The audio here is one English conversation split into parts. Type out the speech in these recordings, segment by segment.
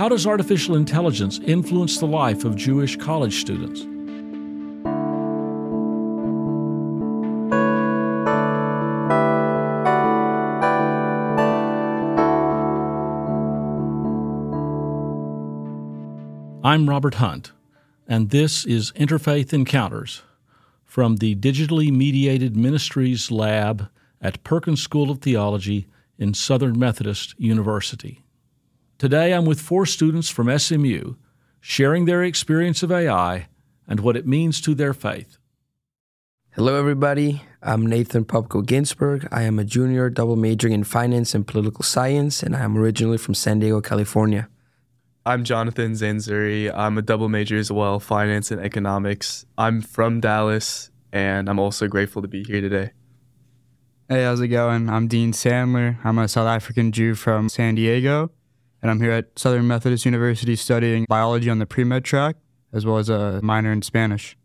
How does artificial intelligence influence the life of Jewish college students? I'm Robert Hunt, and this is Interfaith Encounters from the Digitally Mediated Ministries Lab at Perkins School of Theology in Southern Methodist University. Today I'm with four students from SMU sharing their experience of AI and what it means to their faith. Hello, everybody. I'm Nathan Popko Ginsberg. I am a junior double majoring in finance and political science, and I am originally from San Diego, California. I'm Jonathan Zanzuri. I'm a double major as well, finance and economics. I'm from Dallas, and I'm also grateful to be here today. Hey, how's it going? I'm Dean Sandler. I'm a South African Jew from San Diego, and I'm here at Southern Methodist University studying biology on the pre med track, as well as a minor in Spanish.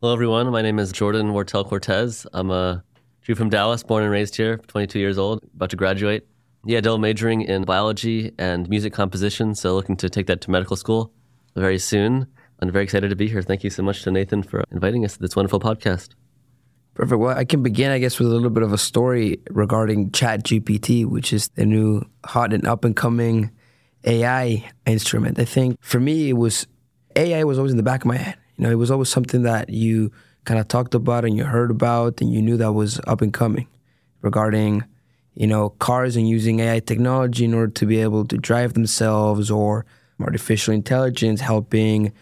Hello, everyone. My name is Jordan Wartel Cortez. I'm a Jew from Dallas, born and raised here, 22 years old, about to graduate. Yeah, double majoring in biology and music composition, so looking to take that to medical school very soon. I'm very excited to be here. Thank you so much to Nathan for inviting us to this wonderful podcast. Perfect. Well, I can begin, I guess, with a little bit of a story regarding ChatGPT, which is the new hot and up and coming AI instrument. I think for me, it was AI was always in the back of my head. You know, it was always something that you kind of talked about and you heard about and you knew that was up and coming regarding, you know, cars and using AI technology in order to be able to drive themselves or artificial intelligence helping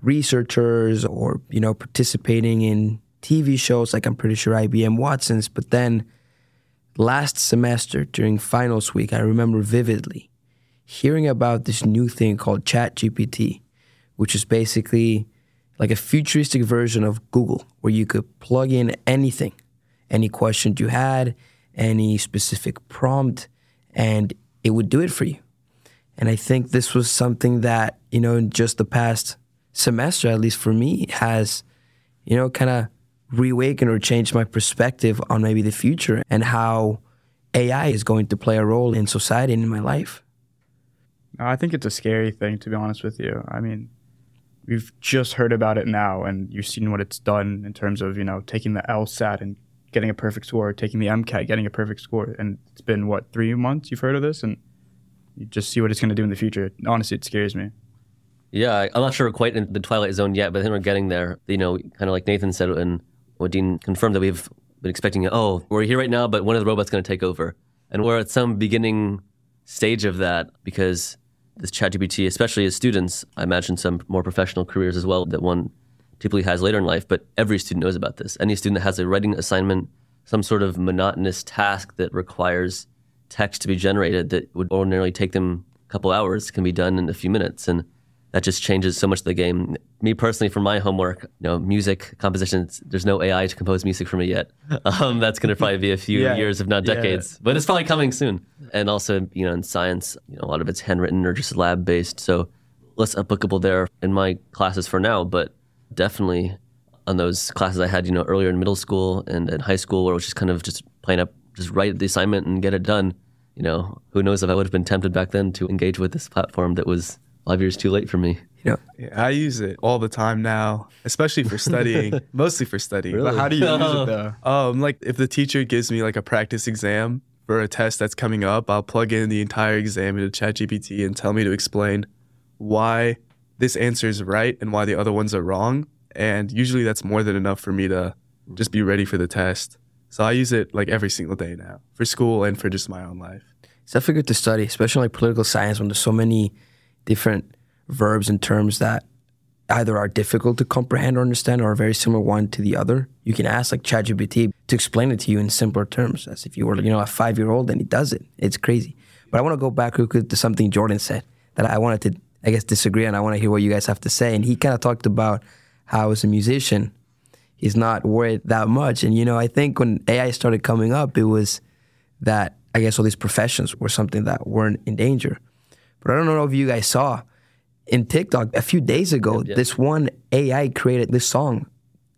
researchers or, you know, participating in TV shows like I'm pretty sure IBM Watson's. But then last semester during finals week, I remember vividly hearing about this new thing called ChatGPT, which is basically like a futuristic version of Google where you could plug in anything, any question you had, any specific prompt, and it would do it for you. And I think this was something that, you know, in just the past semester, at least for me, has, you know, kind of reawakened or change my perspective on maybe the future and how AI is going to play a role in society and in my life. I think it's a scary thing, to be honest with you. I mean, we've just heard about it now, and you've seen what it's done in terms of, you know, taking the LSAT and getting a perfect score, taking the MCAT, getting a perfect score. And it's been, what, three months you've heard of this? And you just see what it's going to do in the future. Honestly, it scares me. Yeah, I'm not sure we're quite in the twilight zone yet, but I think we're getting there. You know, kind of like Nathan said, and what Dean confirmed that we've been expecting, oh, we're here right now, but one of the robots going to take over. And we're at some beginning stage of that because this ChatGPT, especially as students, I imagine some more professional careers as well that one typically has later in life, but every student knows about this. Any student that has a writing assignment, some sort of monotonous task that requires text to be generated that would ordinarily take them a couple hours can be done in a few minutes. And that just changes so much of the game. Me personally, for my homework, you know, music composition, there's no AI to compose music for me yet. Um, that's going to probably be a few yeah, years, if not decades, yeah. but it's probably coming soon. And also, you know, in science, you know, a lot of it's handwritten or just lab based, so less applicable there in my classes for now. But definitely on those classes I had, you know, earlier in middle school and in high school, where it was just kind of just playing up, just write the assignment and get it done. You know, who knows if I would have been tempted back then to engage with this platform that was five years too late for me. You know, yeah, I use it all the time now, especially for studying, mostly for studying. Really? But how do you use it though? Um, like if the teacher gives me like a practice exam for a test that's coming up, I'll plug in the entire exam into ChatGPT and tell me to explain why this answer is right and why the other ones are wrong. And usually that's more than enough for me to just be ready for the test. So I use it like every single day now for school and for just my own life. It's definitely good to study, especially like political science when there's so many different verbs and terms that either are difficult to comprehend or understand or are very similar one to the other. You can ask like ChatGPT to explain it to you in simpler terms, as if you were, you know, a five year old and he does it. It's crazy. But I want to go back to something Jordan said that I wanted to, I guess, disagree and I want to hear what you guys have to say. And he kind of talked about how as a musician, he's not worried that much. And you know, I think when AI started coming up, it was that I guess all these professions were something that weren't in danger. But I don't know if you guys saw in TikTok a few days ago, this one AI created this song.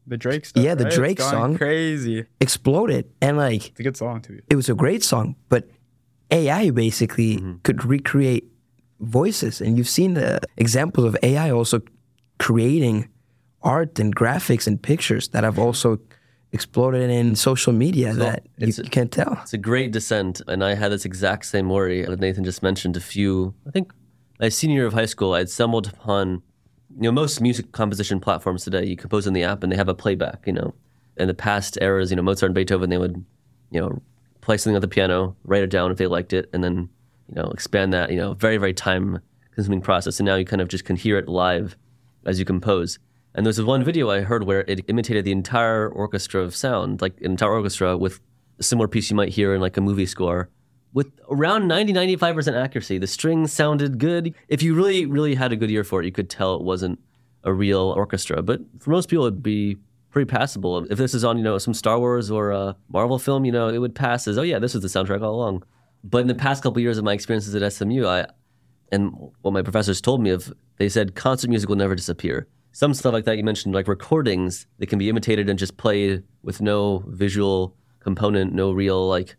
The Drake stuff. Yeah, the right? Drake song. Crazy. Exploded. And like It's a good song too. It was a great song, but AI basically mm-hmm. could recreate voices, and you've seen the examples of AI also creating art and graphics and pictures that have also exploded in social media that you, a- can't tell. It's a great descent, and I had this exact same worry that Nathan just mentioned. A few, I think, my senior year of high school, I'd stumbled upon, you know, most music composition platforms today. You compose in the app, and they have a playback. You know, in the past eras, you know, Mozart and Beethoven, they would, you know, play something on the piano, write it down if they liked it, and then, you know, expand that. You know, very very time consuming process. And now you kind of just can hear it live as you compose. And there's one video I heard where it imitated the entire orchestra of sound, like an entire orchestra with a similar piece you might hear in like a movie score with around 90 95% accuracy. The strings sounded good. If you really really had a good ear for it, you could tell it wasn't a real orchestra. But for most people it'd be pretty passable. If this is on, you know, some Star Wars or a Marvel film, you know, it would pass as, oh yeah, this was the soundtrack all along. But in the past couple years of my experiences at SMU, I and what my professors told me of they said concert music will never disappear some stuff like that you mentioned like recordings that can be imitated and just played with no visual component no real like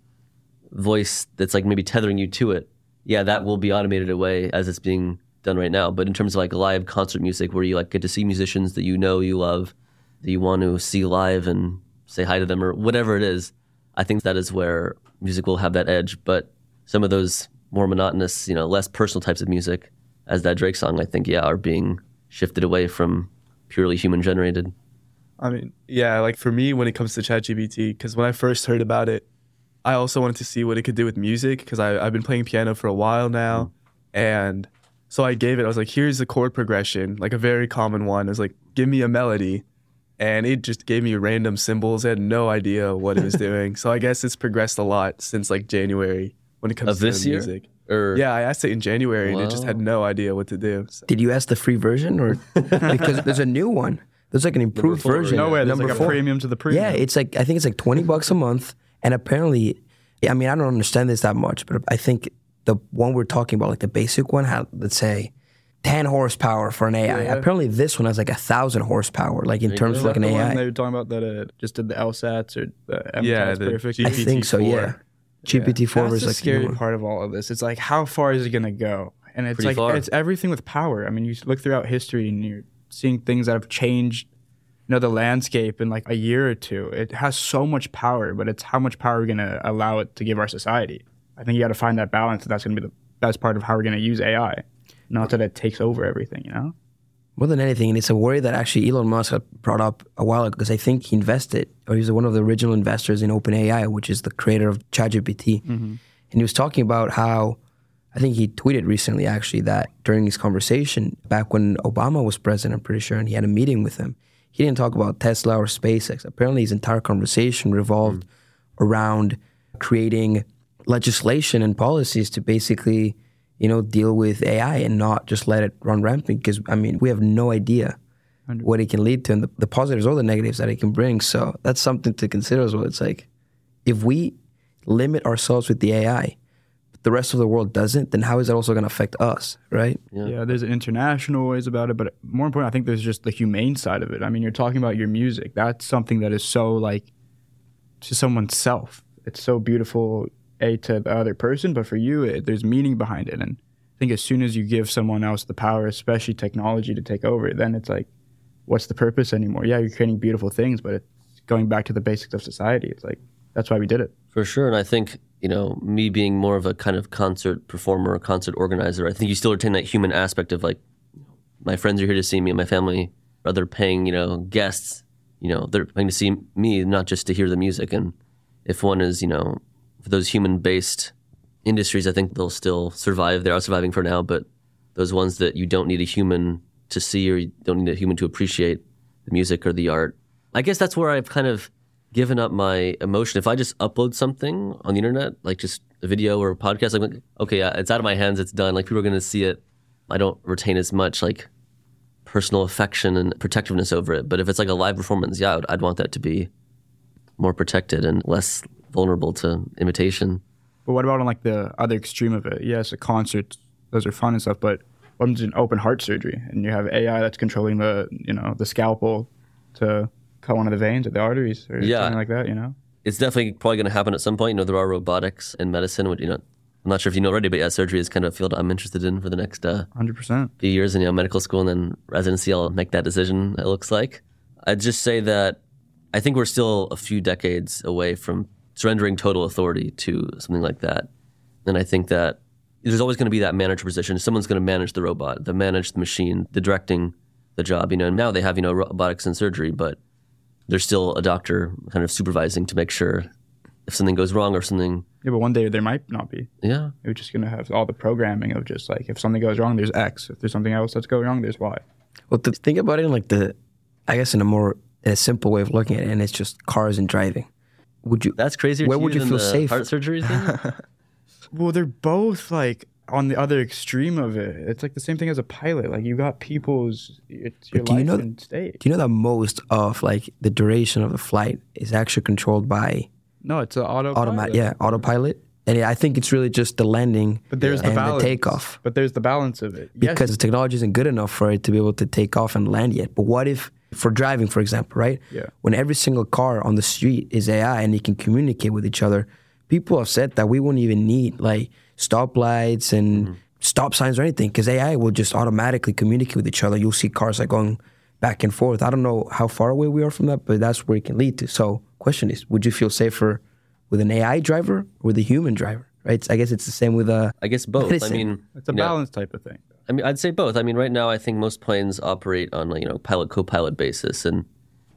voice that's like maybe tethering you to it. Yeah that will be automated away as it's being done right now. But in terms of like live concert music where you like get to see musicians that you know you love that you want to see live and say hi to them or whatever it is i think that is where music will have that edge. But some of those more monotonous you know less personal types of music as that drake song i think yeah are being shifted away from purely human generated I mean, yeah, like for me, when it comes to ChatGPT, because when I first heard about it, I also wanted to see what it could do with music because I've been playing piano for a while now. Mm. And so I gave it, I was like, here's the chord progression, like a very common one. I was like, give me a melody. And it just gave me random symbols. I had no idea what it was doing. So I guess it's progressed a lot since like January when it comes Of to this year? Music. or Yeah, I asked it in January and it just had no idea what to do. So- Did you ask the free version or because there's a new one? There's like an improved four, version. No way. There's Number like a premium to the premium. Yeah, it's like I think it's like twenty bucks a month, and apparently, I mean, I don't understand this that much, but I think the one we're talking about, like the basic one, had let's say ten horsepower for an AI. Yeah. Apparently, this one has like a thousand horsepower, like in you terms of like the an one AI. they were talking about that uh, just did the LSATs or the MCATs Yeah, the perfect. I think so. Yeah, GPT four That's was the like the new scary one. part of all of this. It's like how far is it gonna go? And it's Pretty like far. it's everything with power. I mean, you look throughout history and you're seeing things that have changed, you know, the landscape in like a year or two. It has so much power, but it's how much power we're gonna allow it to give our society. I think you got to find that balance. And that's gonna be the best part of how we're gonna use AI. Not that it takes over everything, you know. More than anything, and it's a worry that actually Elon Musk had brought up a while ago because I think he invested, or he's one of the original investors in OpenAI, which is the creator of ChatGPT. Mm-hmm. And he was talking about how, I think he tweeted recently actually that during his conversation back when Obama was president, I'm pretty sure, and he had a meeting with him, he didn't talk about Tesla or SpaceX. Apparently, his entire conversation revolved mm. around creating legislation and policies to basically, you know, deal with AI and not just let it run rampant. Because I mean, we have no idea what it can lead to, and the, the positives or the negatives that it can bring. So that's something to consider as well. It's like if we limit ourselves with the AI, but the rest of the world doesn't, then how is that also going to affect us, right? Yeah. Yeah. there's international ways about it, but more important, I think there's just the humane side of it. I mean, you're talking about your music. That's something that is so like to someone's self. It's so beautiful, a to the other person, but for you, it, there's meaning behind it. And I think as soon as you give someone else the power, especially technology, to take over, then it's like, what's the purpose anymore? Yeah, you're creating beautiful things, but it's going back to the basics of society. It's like that's why we did it. For sure. And I think, you know, me being more of a kind of concert performer, concert organizer, I think you still retain that human aspect of like, my friends are here to see me and my family, other paying, you know, guests, you know, they're paying to see me, not just to hear the music. And if one is, you know, for those human based industries, I think they'll still survive. They are surviving for now, but those ones that you don't need a human to see or you don't need a human to appreciate the music or the art. I guess that's where I've kind of given up my emotion. If I just upload something on the internet, like just a video or a podcast, I'm like, okay, it's out of my hands, it's done. Like people are going to see it. I don't retain as much like personal affection and protectiveness over it. But if it's like a live performance, yeah, I'd, I'd want that to be more protected and less vulnerable to imitation. But what about on like the other extreme of it? Yes, a concert, those are fun and stuff, but what it's an open heart surgery and you have AI that's controlling the you know the scalpel to cut one of the veins or the arteries or Yeah. something like that? You know, It's definitely probably going to happen at some point. You know, there are robotics in medicine, which, you know, I'm not sure if you know already, but yeah, surgery is kind of a field I'm interested in for the next uh, 100%. few years in you know, medical school and then residency. I'll make that decision. It looks like. I'd just say that I think we're still a few decades away from surrendering total authority to something like that. And I think that there's always going to be that manager position. Someone's going to manage the robot, the manage the machine, the directing the job. You know, and now they have you know robotics and surgery, but there's still a doctor kind of supervising to make sure if something goes wrong or something. Yeah, but one day there might not be. Yeah, We're just going to have all the programming of just like if something goes wrong, there's X. If there's something else that's going wrong, there's Y. Well, to think about it in like the, I guess in a more in a simple way of looking at it, and it's just cars and driving. Would you? that's crazier. Where would you feel safe? Heart surgery thing. Well, they're both like on the other extreme of it. It's like the same thing as a pilot. Like you got people's, it's your do you know- and state. Do you know that most of like the duration of the flight is actually controlled by No, it's an auto. automatic, yeah, autopilot, and I think it's really just the landing But there's the and balance. the takeoff. But there's the balance of it. because yes, the technology isn't good enough for it to be able to take off and land yet. But what if, for driving, for example, right? Yeah. When every single car on the street is AI and they can communicate with each other, people have said that we won't even need like stoplights and mm-hmm. stop signs or anything because AI will just automatically communicate with each other. You'll see cars like going back and forth. I don't know how far away we are from that, but that's where it can lead to. So, question is, would you feel safer with an AI driver or with a human driver? Right? I guess it's the same with a. I guess both. I mean, it's a you know, balance type of thing. I mean, I'd say both. I mean, right now, I think most planes operate on you know pilot co-pilot basis, and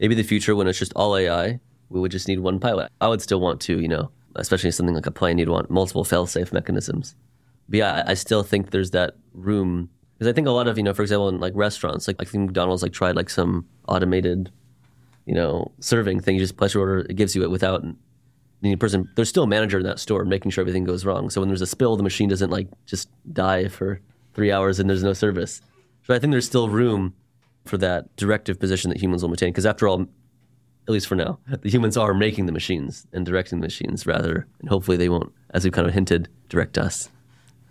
maybe the future when it's just all AI, we would just need one pilot. I would still want to, you know, especially something like a plane, you'd want multiple fail-safe mechanisms. But yeah, I, still think there's that room because I think a lot of you know, for example, in like restaurants, like I think McDonald's like tried like some automated, you know, serving thing. You just place your order, it gives you it without the person. There's still a manager in that store making sure everything goes wrong. So when there's a spill, the machine doesn't like just die for three hours and there's no service. So I think there's still room for that directive position that humans will maintain. Because after all, at least for now, the humans are making the machines and directing the machines rather, and hopefully they won't, as we've kind of hinted, direct us.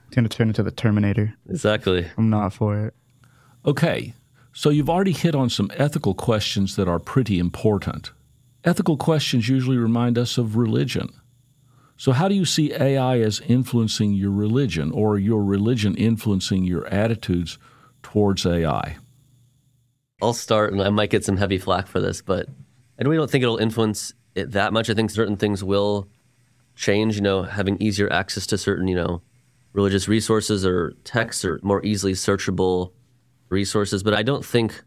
It's gonna turn into the Terminator. Exactly. I'm not for it. Okay, so you've already hit on some ethical questions that are pretty important. Ethical questions usually remind us of religion. So, how do you see AI as influencing your religion or your religion influencing your attitudes towards AI? I'll start, and I might get some heavy flack for this, but I really don't think it'll influence it that much. I think certain things will change. You know, having easier access to certain, you know, religious resources or texts or more easily searchable resources. But I don't think,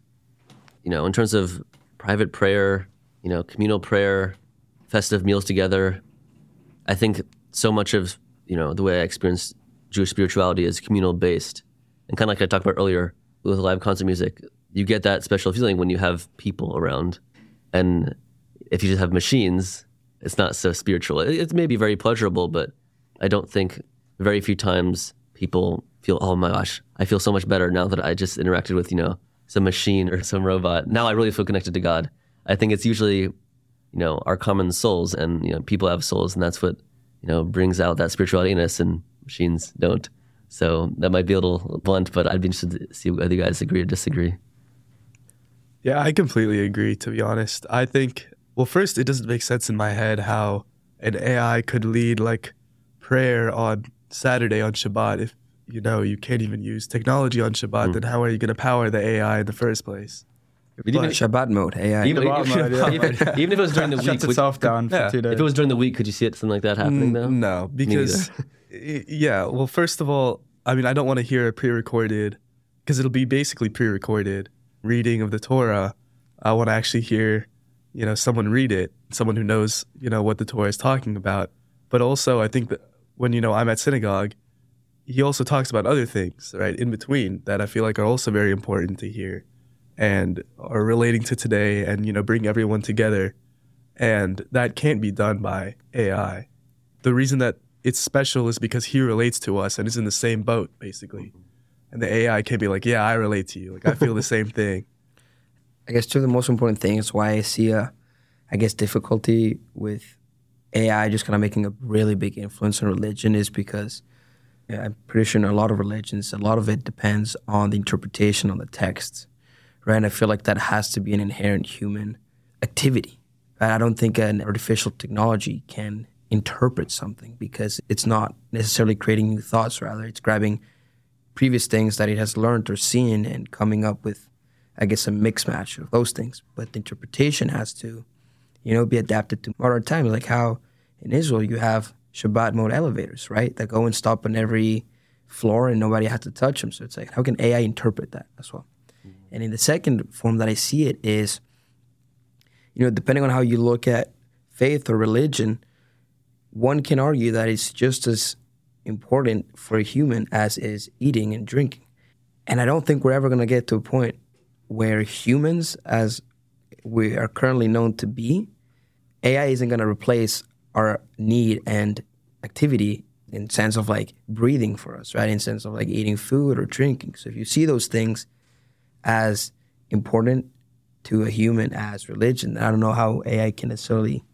you know, in terms of private prayer, you know, communal prayer, festive meals together, I think so much of you know the way I experience Jewish spirituality is communal based, and kind of like I talked about earlier with live concert music, you get that special feeling when you have people around, and if you just have machines, it's not so spiritual. It, it may be very pleasurable, but I don't think very few times people feel, oh my gosh, I feel so much better now that I just interacted with you know some machine or some robot. Now I really feel connected to God. I think it's usually you know our common souls and you know people have souls and that's what you know brings out that spirituality in us and machines don't so that might be a little blunt but i'd be interested to see whether you guys agree or disagree Yeah, I completely agree, to be honest. I think, well, first, it doesn't make sense in my head how an AI could lead like prayer on Saturday on Shabbat. If, you know, you can't even use technology on Shabbat, hmm. then how are you going to power the AI in the first place? But even, Shabbat mode AI. even, Shabbat mode, yeah. even, even if it was during the week Shuts would- itself down for yeah. two days. if it was during the week could you see it something like that happening though mm, No, because, yeah, well, first of all, I mean, I don't want to hear a pre recorded, because it'll be basically pre recorded reading of the Torah. I want to actually hear, you know, someone read it, someone who knows, you know, what the Torah is talking about. But also, I think that when, you know, I'm at synagogue, he also talks about other things, right, in between that I feel like are also very important to hear and are relating to today and, you know, bring everyone together. And that can't be done by AI. The reason that it's special is because he relates to us and is in the same boat, basically. And the AI can't be like, yeah, I relate to you. Like, I feel the same thing. I guess two of the most important things why I see a, I guess difficulty with AI just kind of making a really big influence on religion is because yeah, I'm pretty sure in a lot of religions, a lot of it depends on the interpretation on the text, right? I feel like that has to be an inherent human activity. Right? I don't think an artificial technology can interpret something because it's not necessarily creating new thoughts. Rather, it's grabbing previous things that it has learned or seen and coming up with, I guess, a mix match of those things. But the interpretation has to, you know, be adapted to modern times. Like how in Israel you have Shabbat mode elevators, right? That go and stop on every floor and nobody has to touch them. So it's like, how can AI interpret that as well? And in the second form that I see it is, you know, depending on how you look at faith or religion, one can argue that it's just as important for a human as is eating and drinking. And I don't think we're ever going to get to a point where humans, as we are currently known to be, AI isn't going to replace our need and activity in sense of like breathing for us, right? In sense of like eating food or drinking. So if you see those things as important to a human as religion, I don't know how AI can necessarily,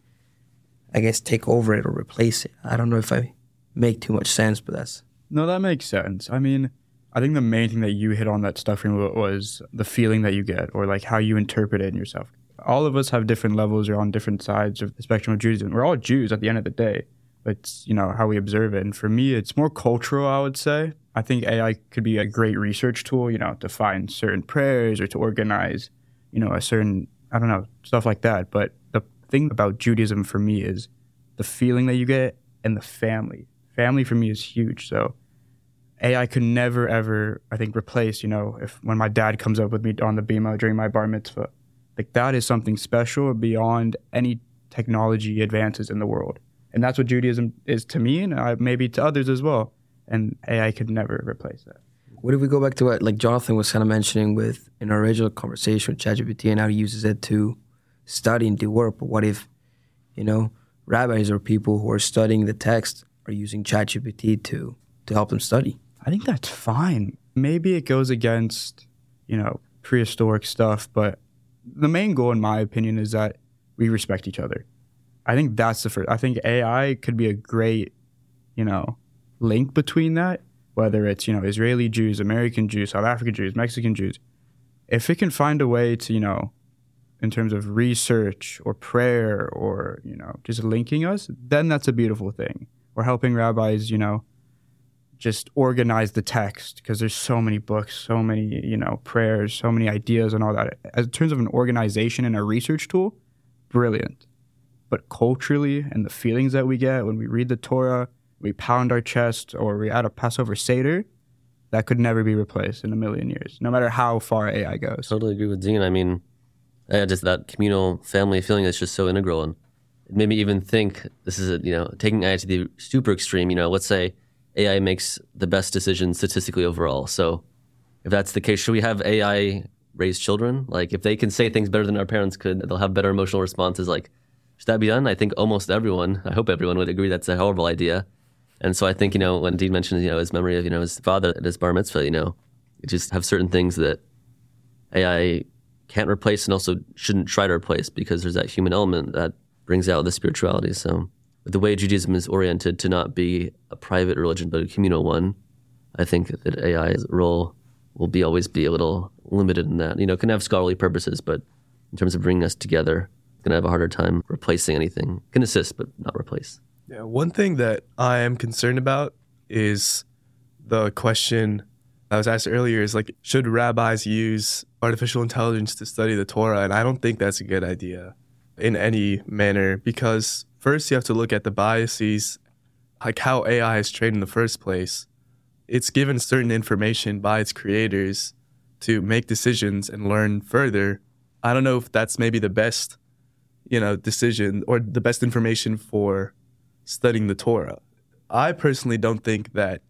I guess, take over it or replace it. I don't know if I make too much sense, but that's no, that makes sense. I mean, I think the main thing that you hit on that stuff was the feeling that you get, or like how you interpret it in yourself. All of us have different levels or on different sides of the spectrum of Judaism. We're all Jews at the end of the day. It's you know how we observe it, and for me, it's more cultural. I would say. I think AI could be a great research tool, you know, to find certain prayers or to organize, you know, a certain I don't know stuff like that. But the thing about Judaism for me is the feeling that you get and the family family for me is huge. So AI could never ever I think replace you know if when my dad comes up with me on the bima during my bar mitzvah, like that is something special beyond any technology advances in the world, and that's what Judaism is to me and uh, maybe to others as well. And AI could never replace that. What if we go back to what like Jonathan was kind of mentioning with in our original conversation with ChatGPT and how he uses it to study and do work? But what if, you know, rabbis or people who are studying the text are using ChatGPT to to help them study. I think that's fine. Maybe it goes against, you know, prehistoric stuff, but the main goal, in my opinion, is that we respect each other. I think that's the first. I think AI could be a great, you know, link between that. Whether it's you know Israeli Jews, American Jews, South African Jews, Mexican Jews, if it can find a way to you know, in terms of research or prayer or you know just linking us, then that's a beautiful thing or helping rabbis, you know, just organize the text because there's so many books, so many, you know, prayers, so many ideas and all that. As in terms of an organization and a research tool, brilliant. But culturally and the feelings that we get when we read the Torah, we pound our chest or we add a Passover Seder, that could never be replaced in a million years, no matter how far AI goes. Totally agree with Dean. I mean, yeah, just that communal family feeling is just so integral. And it made me even think this is a, you know taking AI to the super extreme. You know, let's say AI makes the best decision statistically overall. So if that's the case, should we have AI raise children? Like if they can say things better than our parents could, they'll have better emotional responses. Like should that be done? I think almost everyone, I hope everyone would agree that's a horrible idea. And so I think, you know, when Dean mentioned, you know, his memory of, you know, his father at his bar mitzvah, you know, you just have certain things that AI can't replace and also shouldn't try to replace because there's that human element that brings out the spirituality. So the way Judaism is oriented to not be a private religion but a communal one, I think that AI's role will be always be a little limited in that. You know, it can have scholarly purposes, but in terms of bringing us together, going to have a harder time replacing anything. Can assist, but not replace. Yeah, one thing that I am concerned about is the question I was asked earlier is like, should rabbis use artificial intelligence to study the Torah? And I don't think that's a good idea in any manner because first you have to look at the biases, like how AI is trained in the first place. It's given certain information by its creators to make decisions and learn further. I don't know if that's maybe the best, you know, decision or the best information for studying the Torah. I personally don't think that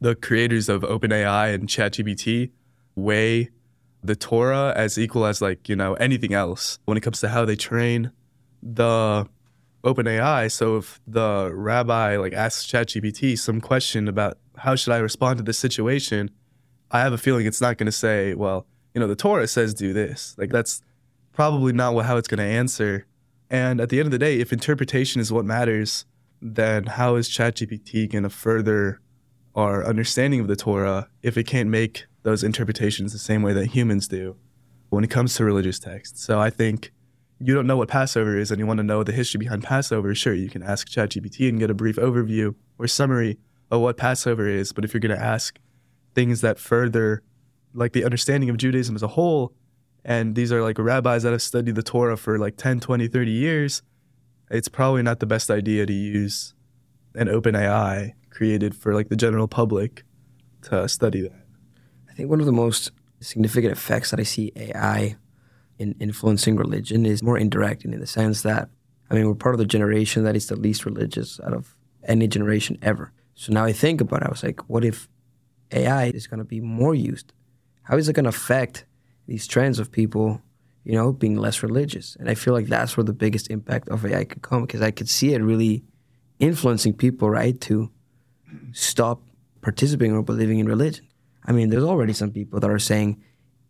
the creators of OpenAI and ChatGPT weigh the Torah as equal as like, you know, anything else when it comes to how they train the OpenAI. So if the rabbi like asks ChatGPT some question about how should I respond to this situation, I have a feeling it's not going to say, well, you know, the Torah says do this. Like that's probably not what, how it's going to answer. And at the end of the day, if interpretation is what matters, then how is ChatGPT going to further our understanding of the Torah if it can't make those interpretations the same way that humans do when it comes to religious texts. So I think you don't know what Passover is and you want to know the history behind Passover, sure, you can ask ChatGPT and get a brief overview or summary of what Passover is. But if you're going to ask things that further like the understanding of Judaism as a whole, and these are like rabbis that have studied the Torah for like 10, 20, 30 years, it's probably not the best idea to use an open AI created for like the general public to study that. I think one of the most significant effects that I see AI in influencing religion is more indirect in the sense that I mean we're part of the generation that is the least religious out of any generation ever. So now I think about it, I was like, what if AI is going to be more used? How is it going to affect these trends of people, you know, being less religious? And I feel like that's where the biggest impact of AI could come because I could see it really influencing people, right, to stop participating or believing in religion. I mean, there's already some people that are saying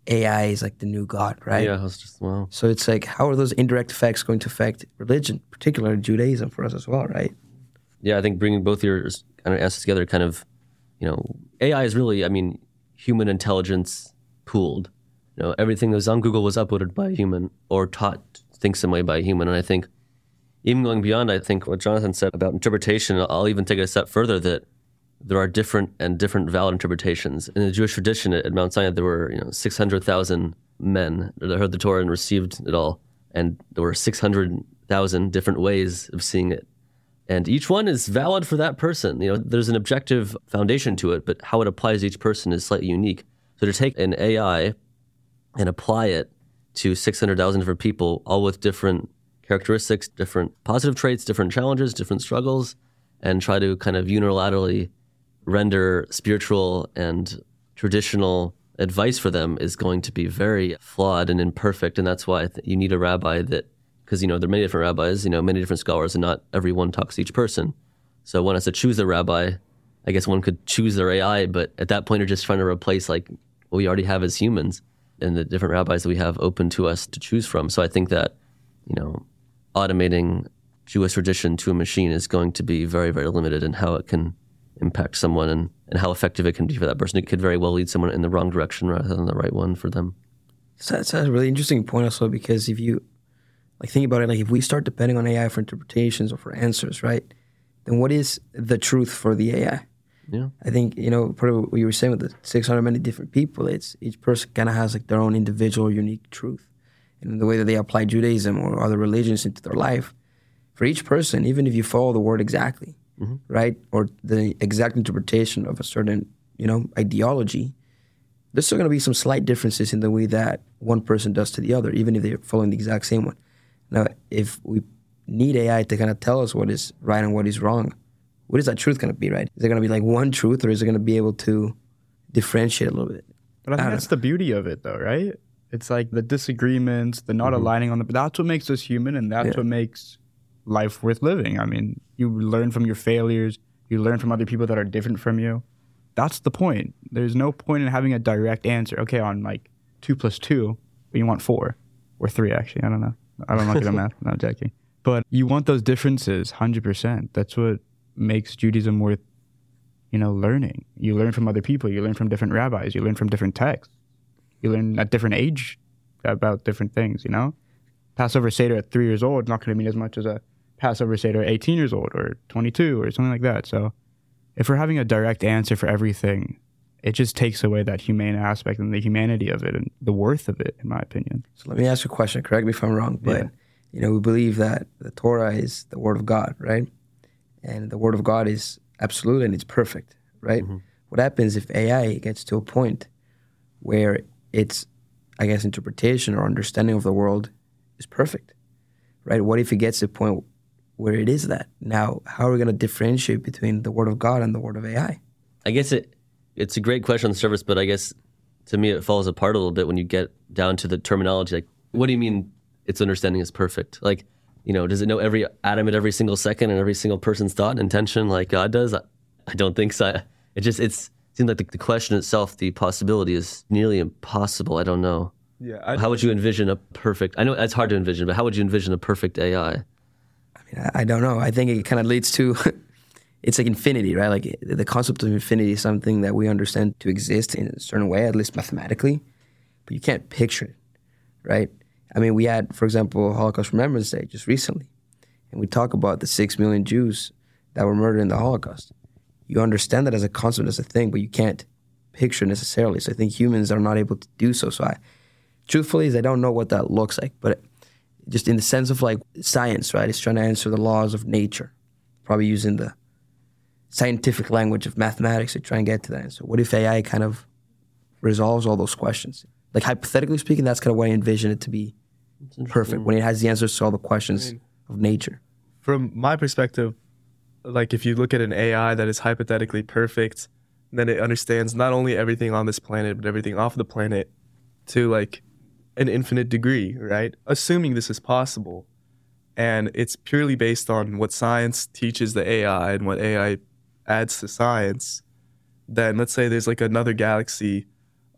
AI is like the new God, right? Yeah, was just wow. So it's like, how are those indirect effects going to affect religion, particularly Judaism for us as well, right? Yeah, I think bringing both your kind of answers together, kind of, you know, AI is really, I mean, human intelligence pooled. You know, everything that was on Google was uploaded by a human or taught think some way by a human. And I think even going beyond, I think what Jonathan said about interpretation, I'll even take it a step further that there are different and different valid interpretations. In the Jewish tradition at Mount Sinai, there were you know 600,000 men that heard the Torah and received it all, and there were 600,000 different ways of seeing it. And each one is valid for that person. You know, there's an objective foundation to it, but how it applies to each person is slightly unique. So to take an AI and apply it to 600,000 different people, all with different characteristics, different positive traits, different challenges, different struggles, and try to kind of unilaterally render spiritual and traditional advice for them is going to be very flawed and imperfect. And that's why you need a rabbi that, because, you know, there are many different rabbis, you know, many different scholars, and not everyone talks to each person. So one has to choose a rabbi. I guess one could choose their AI, but at that point, you're just trying to replace like what we already have as humans and the different rabbis that we have open to us to choose from. So I think that, you know, automating Jewish tradition to a machine is going to be very, very limited in how it can impact someone and, and how effective it can be for that person. It could very well lead someone in the wrong direction rather than the right one for them. So that's a really interesting point also because if you like think about it, like if we start depending on AI for interpretations or for answers, right? Then what is the truth for the AI? Yeah. I think, you know, part of what you were saying with the 600 many different people, it's each person kind of has like their own individual, unique truth. And the way that they apply Judaism or other religions into their life, for each person, even if you follow the word exactly, mm-hmm. right, or the exact interpretation of a certain, you know, ideology, there's still going to be some slight differences in the way that one person does to the other, even if they're following the exact same one. Now, if we need AI to kind of tell us what is right and what is wrong, what is that truth going to be, right? Is it going to be like one truth or is it going to be able to differentiate a little bit? But I think I that's don't the beauty of it, though, right? It's like the disagreements, the not mm-hmm. aligning on the. That's what makes us human, and that's Yeah. what makes life worth living. I mean, you learn from your failures. You learn from other people that are different from you. That's the point. There's no point in having a direct answer. Okay, on like two plus two, but you want four or three. Actually, I don't know. I don't know at math. Not joking. But you want those differences, hundred percent. That's what makes Judaism worth, you know, learning. You learn from other people. You learn from different rabbis. You learn from different texts. You learn at different age about different things. You know, Passover Seder at three years old is not going to mean as much as a Passover Seder at 18 years old or 22 or something like that. So, if we're having a direct answer for everything, it just takes away that humane aspect and the humanity of it and the worth of it, in my opinion. So let me ask you a question. Correct me if I'm wrong, but Yeah. you know we believe that the Torah is the word of God, right? And the word of God is absolute and it's perfect, right? Mm-hmm. What happens if AI gets to a point where its, I guess, interpretation or understanding of the world is perfect, right? What if it gets to a point where it is that? Now, how are we going to differentiate between the word of God and the word of AI? I guess it it's a great question on the surface, but I guess to me it falls apart a little bit when you get down to the terminology. Like, what do you mean its understanding is perfect? Like, you know, does it know every atom at every single second and every single person's thought and intention like God does? I, I don't think so. It just it's it seems like the, the question itself, the possibility is nearly impossible. I don't know. Yeah, I, How would you envision a perfect? I know it's hard to envision, but how would you envision a perfect AI? I mean, I, I don't know. I think it kind of leads to it's like infinity, right? Like the concept of infinity is something that we understand to exist in a certain way, at least mathematically, but you can't picture it, right? I mean, we had, for example, Holocaust Remembrance Day just recently, and we talk about the six million Jews that were murdered in the Holocaust. You understand that as a concept, as a thing, but you can't picture necessarily. So I think humans are not able to do so. So I, truthfully, is I don't know what that looks like, but just in the sense of like science, right? It's trying to answer the laws of nature, probably using the scientific language of mathematics to try and get to that answer. What if AI kind of resolves all those questions? Like hypothetically speaking, that's kind of what I envision it to be perfect when it has the answers to all the questions of nature. From my perspective, like if you look at an AI that is hypothetically perfect, then it understands not only everything on this planet, but everything off the planet to like an infinite degree, right? Assuming this is possible. And it's purely based on what science teaches the AI and what AI adds to science. Then let's say there's like another galaxy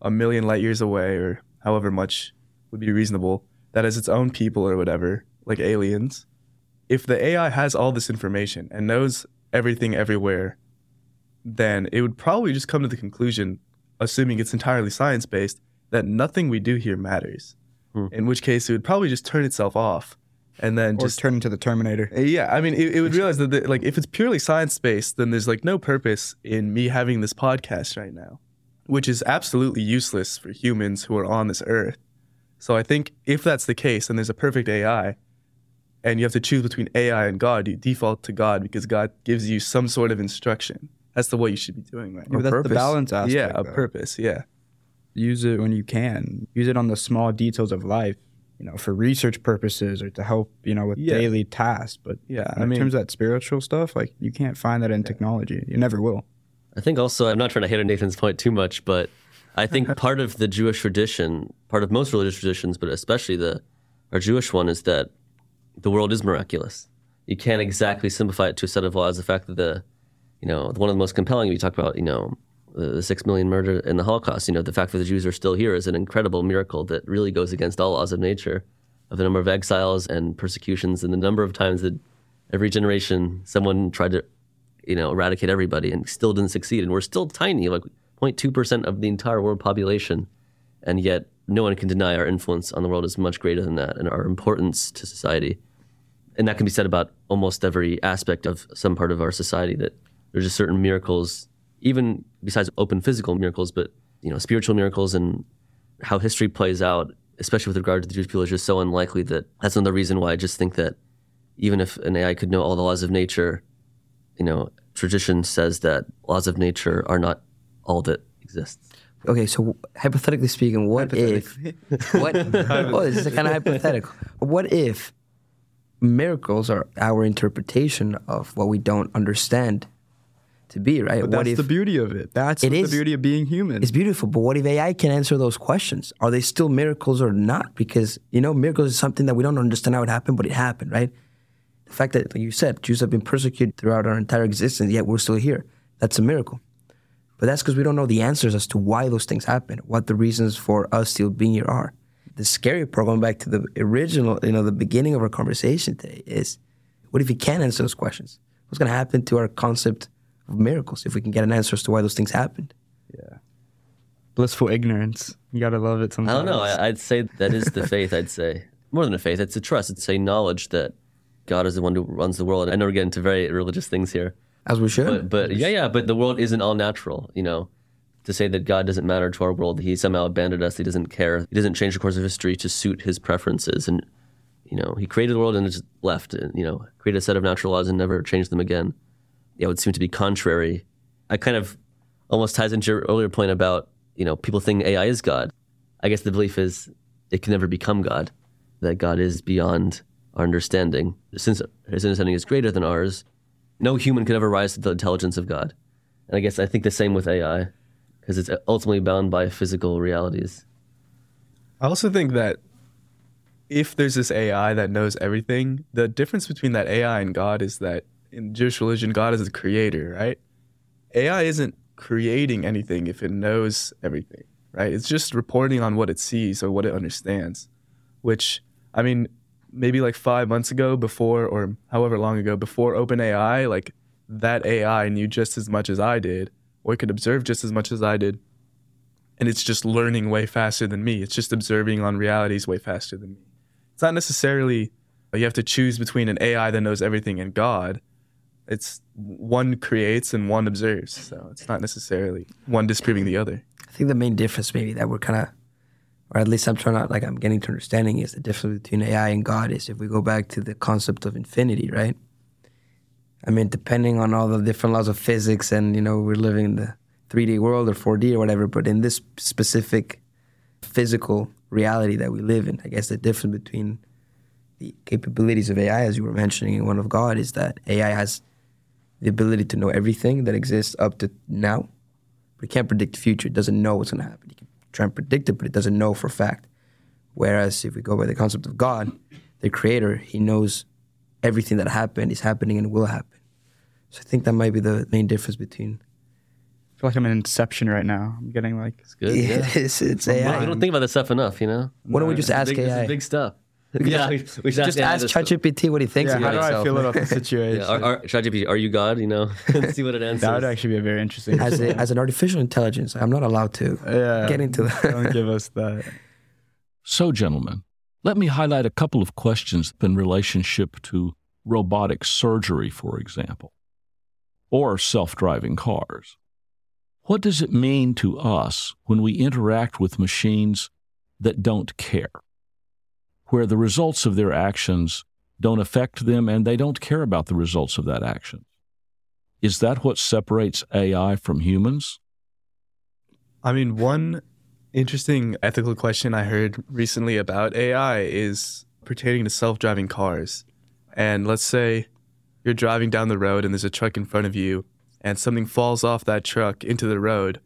a million light years away, or however much would be reasonable, that has its own people or whatever, like aliens. If the AI has all this information and knows everything everywhere, then it would probably just come to the conclusion, assuming it's entirely science based, that nothing we do here matters. Hmm. In which case, it would probably just turn itself off, and then Or just turn into the Terminator. yeah. I mean, it, it would realize that the, like if it's purely science based, then there's like no purpose in me having this podcast right now, which is absolutely useless for humans who are on this earth. So I think if that's the case, and there's a perfect AI, and you have to choose between AI and God, you default to God because God gives you some sort of instruction. That's the what you should be doing right Yeah, that's purpose. the balance aspect. Yeah, a though. purpose. Yeah. use it when you can. Use it on the small details of life, you know, for research purposes or to help, you know, with Yeah. daily tasks. But Yeah, in I mean- terms of that spiritual stuff, like you can't find that in technology. You never will. I think also, I'm not trying to hit on Nathan's point too much, but I think part of the Jewish tradition, part of most religious traditions, but especially the our Jewish one, is that the world is miraculous. You can't exactly simplify it to a set of laws. The fact that the, you know, one of the most compelling, we talk about, you know, the, the six million murder in the Holocaust, you know, the fact that the Jews are still here is an incredible miracle that really goes against all laws of nature, of the number of exiles and persecutions and the number of times that every generation someone tried to you know, eradicate everybody and still didn't succeed. And we're still tiny, like 0.2% of the entire world population. And yet, no one can deny our influence on the world is much greater than that and our importance to society. And that can be said about almost every aspect of some part of our society that there's just certain miracles, even besides open physical miracles, but, you know, spiritual miracles and how history plays out, especially with regard to the Jewish people, is just so unlikely that that's another reason why I just think that even if an AI could know all the laws of nature, you know, tradition says that laws of nature are not all that exists. Okay, so hypothetically speaking, what if what? oh, this is kind of hypothetical. What if miracles are our interpretation of what we don't understand to be? Right? But what that's if the beauty of it. That's It the beauty of being human. it's beautiful, but what if AI can answer those questions? Are they still miracles or not? Because you know, miracles is something that we don't understand how it happened, but it happened, right? The fact that, like you said, Jews have been persecuted throughout our entire existence, yet we're still here. That's a miracle. But that's because we don't know the answers as to why those things happen, what the reasons for us still being here are. The scary part, going back to the original, you know, the beginning of our conversation today, is what if we can't answer those questions? What's going to happen to our concept of miracles if we can get an answer as to why those things happened? Yeah. Blissful ignorance. You gotta love it sometimes. I don't know. I, I'd say that is the faith. I'd say more than a faith. It's a trust. It's a knowledge that God is the one who runs the world. I know we're getting into very religious things here, As we should. but but yeah, yeah. But the world isn't all natural. You know, to say that God doesn't matter to our world, He somehow abandoned us. He doesn't care. He doesn't change the course of history to suit His preferences. And you know, He created the world and just left. And, you know, created a set of natural laws and never changed them again. Yeah, it would seem to be contrary. I kind of almost ties into your earlier point about you know people think AI is God. I guess the belief is it can never become God, that God is beyond our understanding. Since His understanding is greater than ours, no human could ever rise to the intelligence of God. And I guess I think the same with AI, because it's ultimately bound by physical realities. I also think that if there's this AI that knows everything, the difference between that AI and God is that in Jewish religion, God is the creator, right? AI isn't creating anything if it knows everything, right? It's just reporting on what it sees or what it understands, which, I mean, maybe like five months ago, before, or however long ago, before OpenAI, like that AI knew just as much as I did, or could observe just as much as I did and it's just learning way faster than me. It's just observing on realities way faster than me. it's not necessarily you have to choose between an AI that knows everything and God. It's one creates and one observes. So it's not necessarily one disproving the other. I think the main difference maybe that we're kind of, or at least I'm trying to like I'm getting to understanding is the difference between AI and God is if we go back to the concept of infinity, right? I mean, depending on all the different laws of physics, and you know, we're living in the 3D world or 4D or whatever, but in this specific physical reality that we live in, I guess the difference between the capabilities of AI, as you were mentioning, and one of God, is that AI has the ability to know everything that exists up to now, but it can't predict the future. It doesn't know what's going to happen. It can try and predict it, but it doesn't know for a fact. Whereas if we go by the concept of God, the creator, he knows everything that happened is happening and will happen. So I think that might be the main difference between. I feel like I'm in Inception right now. I'm getting like It's good. Yeah. it's, it's We AI. don't think about this stuff enough, you know? Why don't we just ask Big, this AI? is big stuff. yeah, we, we just ask ChatGPT what he thinks yeah, how about do I himself. feel about the situation? Yeah, are, are, ChatGPT, are you God? You know, see what it answers. that would actually be a very interesting. as, a, as an artificial intelligence, I'm not allowed to yeah, get into that. Don't give us that. So, gentlemen, let me highlight a couple of questions in relationship to robotic surgery, for example, or self driving cars. What does it mean to us when we interact with machines that don't care, where the results of their actions don't affect them and they don't care about the results of that action? Is that what separates AI from humans? I mean, one interesting ethical question I heard recently about AI is pertaining to self driving cars. And let's say you're driving down the road and there's a truck in front of you and something falls off that truck into the road.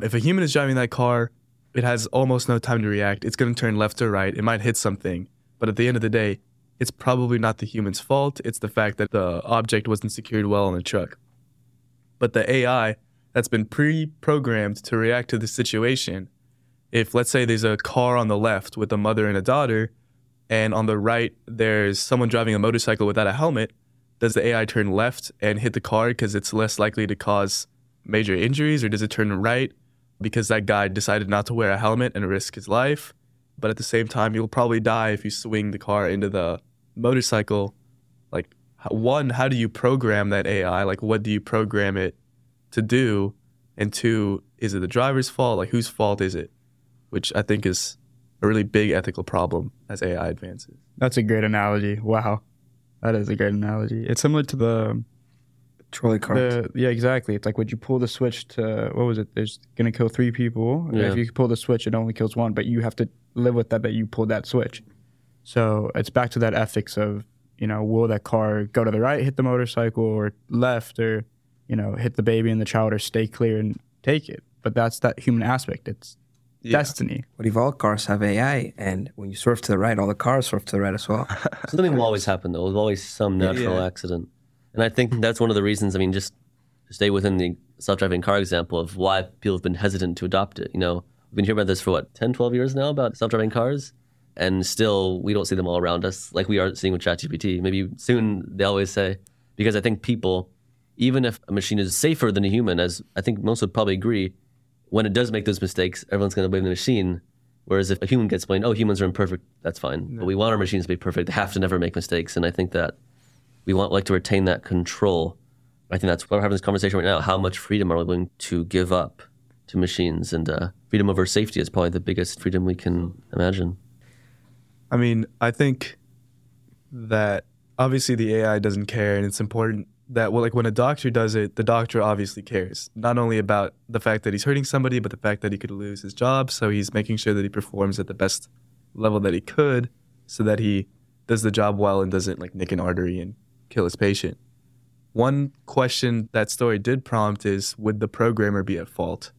If a human is driving that car, it has almost no time to react. It's going to turn left or right. It might hit something. But at the end of the day, it's probably not the human's fault. It's the fact that the object wasn't secured well on the truck. But the AI that's been pre programmed to react to the situation, if let's say there's a car on the left with a mother and a daughter, and on the right there's someone driving a motorcycle without a helmet, does the AI turn left and hit the car because it's less likely to cause major injuries, or does it turn right because that guy decided not to wear a helmet and risk his life? But at the same time, you'll probably die if you swing the car into the motorcycle. Like, one, how do you program that AI? Like, what do you program it to do? And two, is it the driver's fault? Like, whose fault is it? Which I think is a really big ethical problem as AI advances. That's a great analogy. Wow, that is a great analogy. It's similar to the Trolley cars. The, yeah, exactly. It's like would you pull the switch to what was it? There's gonna kill three people. Yeah. If you pull the switch, it only kills one, but you have to live with that that you pulled that switch. So it's back to that ethics of you know will that car go to the right, hit the motorcycle, or left, or you know hit the baby and the child, or stay clear and take it. But that's that human aspect. It's destiny. What if all cars have AI and when you swerve to the right, all the cars swerve to the right as well? Something will always happen, though. There's always some natural Yeah. accident. And I think that's one of the reasons, I mean, just to stay within the self driving car example of why people have been hesitant to adopt it. You know, we've been hearing about this for what, 10, 12 years now about self driving cars? And still, we don't see them all around us like we are seeing with ChatGPT. Maybe soon, they always say. Because I think people, even if a machine is safer than a human, as I think most would probably agree, when it does make those mistakes, everyone's going to blame the machine. Whereas if a human gets blamed, oh, humans are imperfect, that's fine. But we want our machines to be perfect. They have to never make mistakes. And I think that we want like to retain that control. I think that's why we're having this conversation right now. How much freedom are we willing to give up to machines? And uh, freedom over safety is probably the biggest freedom we can imagine. I mean, I think that obviously the AI doesn't care, and it's important that well, like when a doctor does it, the doctor obviously cares not only about the fact that he's hurting somebody, but the fact that he could lose his job. So he's making sure that he performs at the best level that he could, so that he does the job well and doesn't like nick an artery and kill his patient. One question that story did prompt is would the programmer be at fault?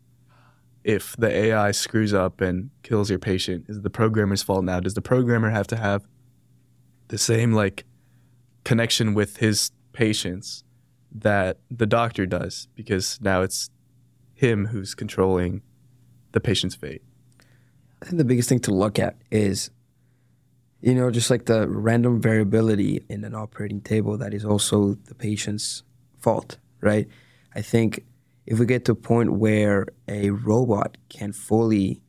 If the AI screws up and kills your patient, is the programmer's fault now? Does the programmer have to have the same like connection with his patients that the doctor does? Because now it's him who's controlling the patient's fate. I think the biggest thing to look at is, you know, just like the random variability in an operating table that is also the patient's fault, right? I think if we get to a point where a robot can fully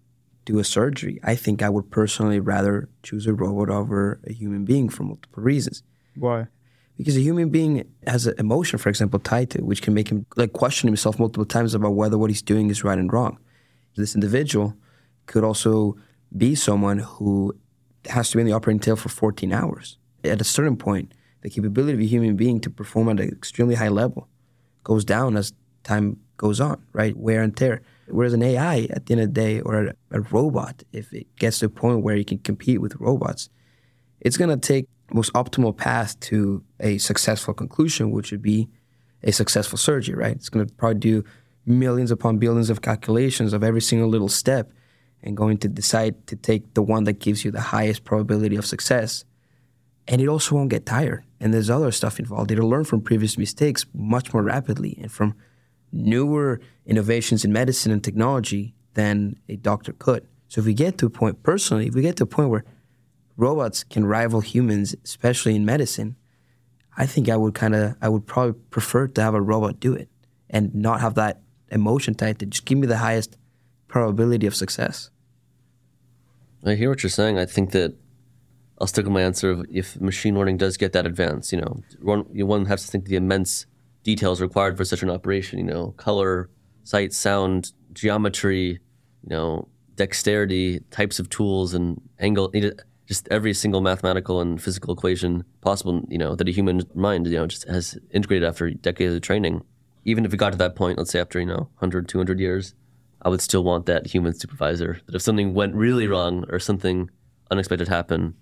do a surgery, I think I would personally rather choose a robot over a human being for multiple reasons. Why? Because a human being has an emotion, for example, tied to it, which can make him like question himself multiple times about whether what he's doing is right and wrong. This individual could also be someone who has to be in the operating table for 14 hours. At a certain point, the capability of a human being to perform at an extremely high level goes down as time goes on, right? Wear and tear. Whereas an AI, at the end of the day, or a, a robot, if it gets to a point where you can compete with robots, it's going to take most optimal path to a successful conclusion, which would be a successful surgery, right? It's going to probably do millions upon billions of calculations of every single little step and going to decide to take the one that gives you the highest probability of success. And it also won't get tired. And there's other stuff involved. It'll learn from previous mistakes much more rapidly and from newer innovations in medicine and technology than a doctor could. So if we get to a point, personally, if we get to a point where robots can rival humans, especially in medicine, I think I would kind of, I would probably prefer to have a robot do it and not have that emotion tied to just give me the highest probability of success. I hear what you're saying. I think that I'll stick with my answer of if machine learning does get that advanced, you know, one, one has to think the immense details required for such an operation, you know, color, sight, sound, geometry, you know, dexterity, types of tools and angle, just every single mathematical and physical equation possible, you know, that a human mind, you know, just has integrated after decades of training. Even if it got to that point, let's say after, you know, 100, 200 years, I would still want that human supervisor. That if something went really wrong or something unexpected happened,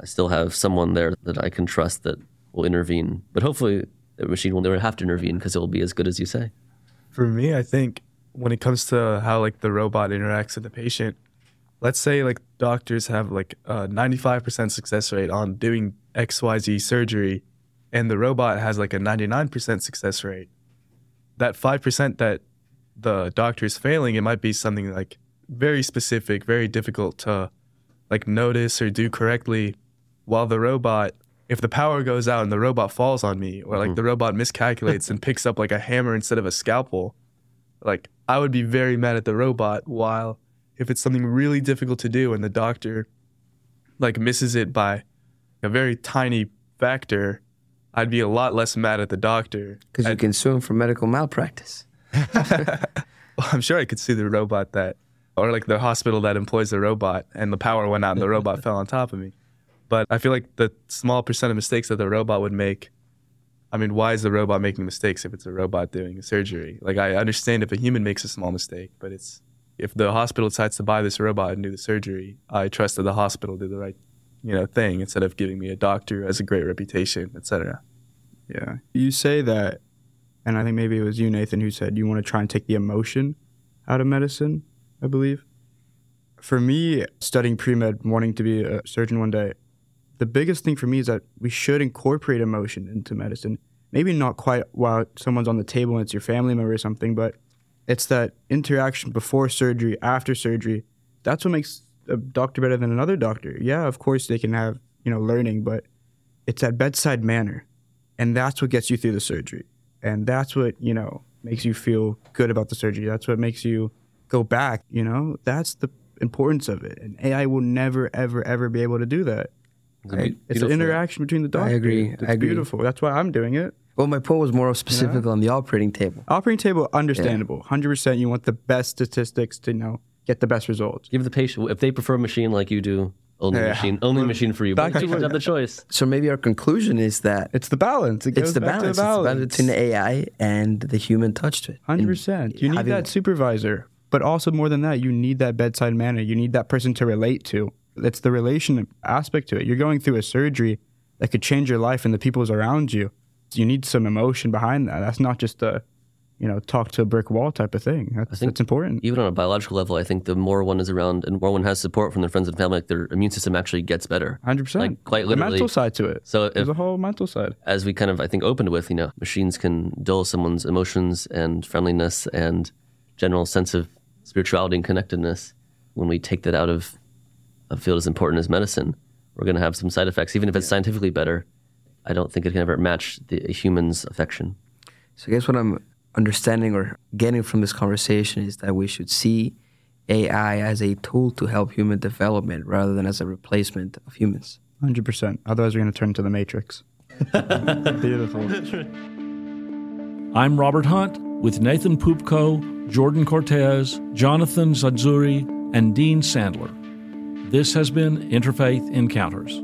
I still have someone there that I can trust that will intervene. But hopefully, the machine will never have to intervene because it will be as good as you say. For me, I think when it comes to how like the robot interacts with the patient, let's say like doctors have like a 95% success rate on doing XYZ surgery and the robot has like a 99% success rate. That 5% that the doctor is failing, it might be something like very specific, very difficult to like notice or do correctly. While the robot, if the power goes out and the robot falls on me, or like mm-hmm. the robot miscalculates and picks up like a hammer instead of a scalpel, like I would be very mad at the robot. While if it's something really difficult to do and the doctor like misses it by a very tiny factor, I'd be a lot less mad at the doctor. Because you can sue him for medical malpractice. Well, I'm sure I could see the robot that, or like the hospital that employs the robot, and the power went out and the robot fell on top of me. But I feel like the small percent of mistakes that the robot would make. I mean, why is the robot making mistakes if it's a robot doing surgery? Like, I understand if a human makes a small mistake, but it's if the hospital decides to buy this robot and do the surgery, I trust that the hospital did the right, you know, thing instead of giving me a doctor who has a great reputation, etc. Yeah, you say that and I think maybe it was you, Nathan, who said you want to try and take the emotion out of medicine, I believe. For me, studying pre med, wanting to be a surgeon one day, the biggest thing for me is that we should incorporate emotion into medicine. Maybe not quite while someone's on the table and it's your family member or something, but it's that interaction before surgery, after surgery. That's what makes a doctor better than another doctor. Yeah, of course they can have, you know, learning, but it's that bedside manner. And that's what gets you through the surgery and that's what you know makes you feel good about the surgery that's what makes you go back you know that's the importance of it and ai will never ever ever be able to do that I, it's an interaction between the doctor I agree. It's I agree. beautiful. That's why I'm doing it. Well, my point was more specific you know? on the operating table. Operating table, understandable. Hundred yeah. percent. You want the best statistics to you know get the best results. Give the patient if they prefer a machine like you do. Only yeah. machine, only machine for you. Back but to have the choice. So maybe our conclusion is that it's the balance. It it's the balance. the balance. It's the balance between the AI and the human touch to it. Hundred percent. You need that supervisor, but also more than that, you need that bedside manner. You need that person to relate to. It's the relation aspect to it. You're going through a surgery that could change your life and the people's around you. You need some emotion behind that. That's not just a you know, talk to a brick wall type of thing. That's, I think that's important. Even on a biological level, I think the more one is around and more one has support from their friends and family, like their immune system actually gets better. 100%. Like quite literally. The mental side to it. So there's a whole mental side. As we kind of, I think, opened with, you know, machines can dull someone's emotions and friendliness and general sense of spirituality and connectedness. When we take that out of a field as important as medicine, we're going to have some side effects. Even if it's scientifically better, I don't think it can ever match the human's affection. So I guess what I'm understanding or getting from this conversation is that we should see AI as a tool to help human development rather than as a replacement of humans. 100%. Otherwise, we're going to turn into the Matrix. Beautiful. I'm Robert Hunt with Nathan Pupko, Jordan Cortez, Jonathan Zadzuri, and Dean Sandler. This has been Interfaith Encounters.